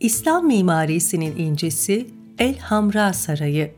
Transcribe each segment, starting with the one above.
İslam mimarisinin incisi El Hamra Sarayı.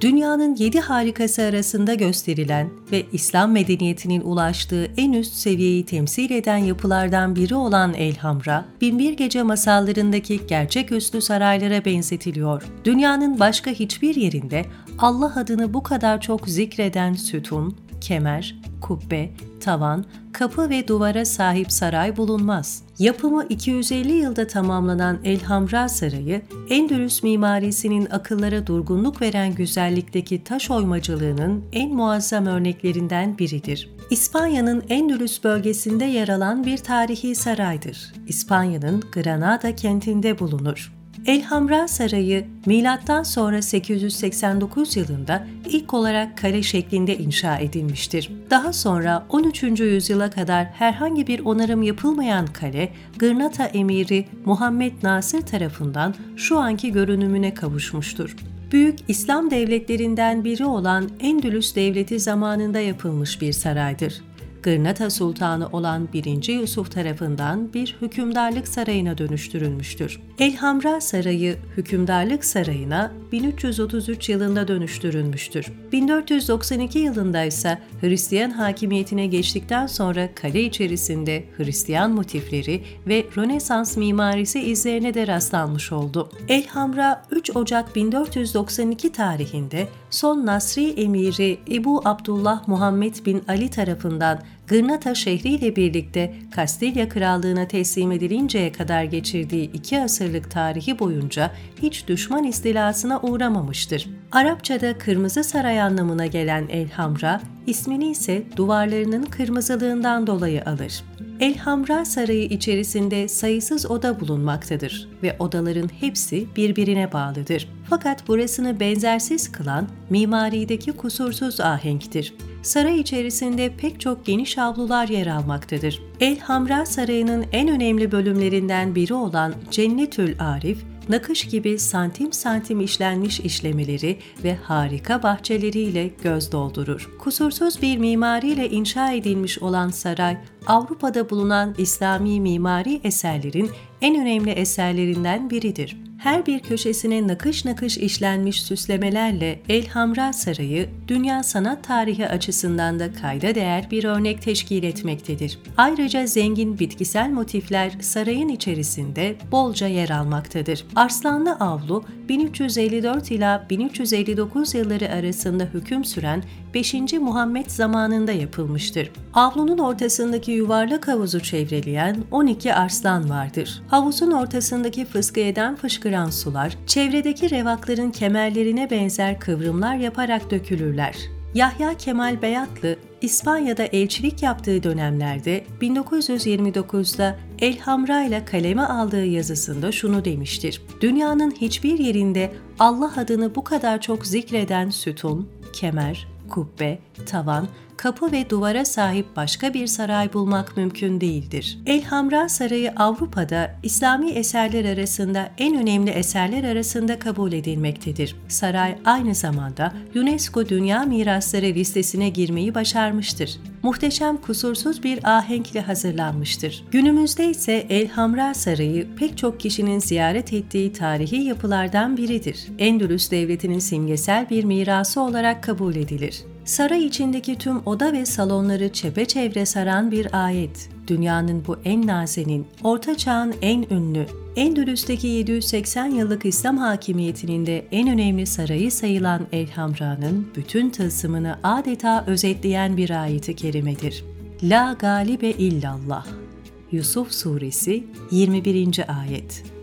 Dünyanın yedi harikası arasında gösterilen ve İslam medeniyetinin ulaştığı en üst seviyeyi temsil eden yapılardan biri olan El Hamra, Binbir Gece masallarındaki gerçeküstü saraylara benzetiliyor. Dünyanın başka hiçbir yerinde Allah adını bu kadar çok zikreden sütun, kemer, kubbe, tavan, kapı ve duvara sahip saray bulunmaz. Yapımı 250 yılda tamamlanan Elhamra Sarayı, Endülüs mimarisinin akıllara durgunluk veren güzellikteki taş oymacılığının en muazzam örneklerinden biridir. İspanya'nın Endülüs bölgesinde yer alan bir tarihi saraydır. İspanya'nın Granada kentinde bulunur. Elhamra Sarayı milattan sonra 889 yılında ilk olarak kare şeklinde inşa edilmiştir. Daha sonra 13. yüzyıla kadar herhangi bir onarım yapılmayan kale, Gırnata emiri Muhammed Nasır tarafından şu anki görünümüne kavuşmuştur. Büyük İslam devletlerinden biri olan Endülüs Devleti zamanında yapılmış bir saraydır. Gırnata Sultanı olan 1. Yusuf tarafından bir hükümdarlık sarayına dönüştürülmüştür. Elhamra Sarayı hükümdarlık sarayına 1333 yılında dönüştürülmüştür. 1492 yılında ise Hristiyan hakimiyetine geçtikten sonra kale içerisinde Hristiyan motifleri ve Rönesans mimarisi izlerine de rastlanmış oldu. Elhamra 3 Ocak 1492 tarihinde son Nasri emiri Ebu Abdullah Muhammed bin Ali tarafından Gırnata şehriyle birlikte Kastilya Krallığına teslim edilinceye kadar geçirdiği iki asırlık tarihi boyunca hiç düşman istilasına uğramamıştır. Arapçada kırmızı saray anlamına gelen Elhamra, ismini ise duvarlarının kırmızılığından dolayı alır. Elhamra Sarayı içerisinde sayısız oda bulunmaktadır ve odaların hepsi birbirine bağlıdır. Fakat burasını benzersiz kılan mimarideki kusursuz ahenktir. Saray içerisinde pek çok geniş avlular yer almaktadır. El Hamra Sarayı'nın en önemli bölümlerinden biri olan Cennetül Arif, nakış gibi santim santim işlenmiş işlemeleri ve harika bahçeleriyle göz doldurur. Kusursuz bir mimariyle inşa edilmiş olan saray, Avrupa'da bulunan İslami mimari eserlerin en önemli eserlerinden biridir her bir köşesine nakış nakış işlenmiş süslemelerle Elhamra Sarayı, dünya sanat tarihi açısından da kayda değer bir örnek teşkil etmektedir. Ayrıca zengin bitkisel motifler sarayın içerisinde bolca yer almaktadır. Arslanlı Avlu, 1354 ila 1359 yılları arasında hüküm süren 5. Muhammed zamanında yapılmıştır. Avlunun ortasındaki yuvarlak havuzu çevreleyen 12 arslan vardır. Havuzun ortasındaki fıskiyeden fışkıran sular, çevredeki revakların kemerlerine benzer kıvrımlar yaparak dökülürler. Yahya Kemal Beyatlı, İspanya'da elçilik yaptığı dönemlerde 1929'da Elhamra ile kaleme aldığı yazısında şunu demiştir. Dünyanın hiçbir yerinde Allah adını bu kadar çok zikreden sütun, kemer, kubbe, tavan, kapı ve duvara sahip başka bir saray bulmak mümkün değildir. Elhamra Sarayı Avrupa'da İslami eserler arasında en önemli eserler arasında kabul edilmektedir. Saray aynı zamanda UNESCO Dünya Mirasları listesine girmeyi başarmıştır. Muhteşem kusursuz bir ahenkle hazırlanmıştır. Günümüzde ise Elhamra Sarayı pek çok kişinin ziyaret ettiği tarihi yapılardan biridir. Endülüs Devleti'nin simgesel bir mirası olarak kabul edilir. Saray içindeki tüm oda ve salonları çepeçevre saran bir ayet. Dünyanın bu en nazenin, orta çağın en ünlü, Endülüs'teki 780 yıllık İslam hakimiyetinin de en önemli sarayı sayılan Elhamra'nın bütün tılsımını adeta özetleyen bir ayeti kerimedir. La galibe illallah. Yusuf Suresi 21. ayet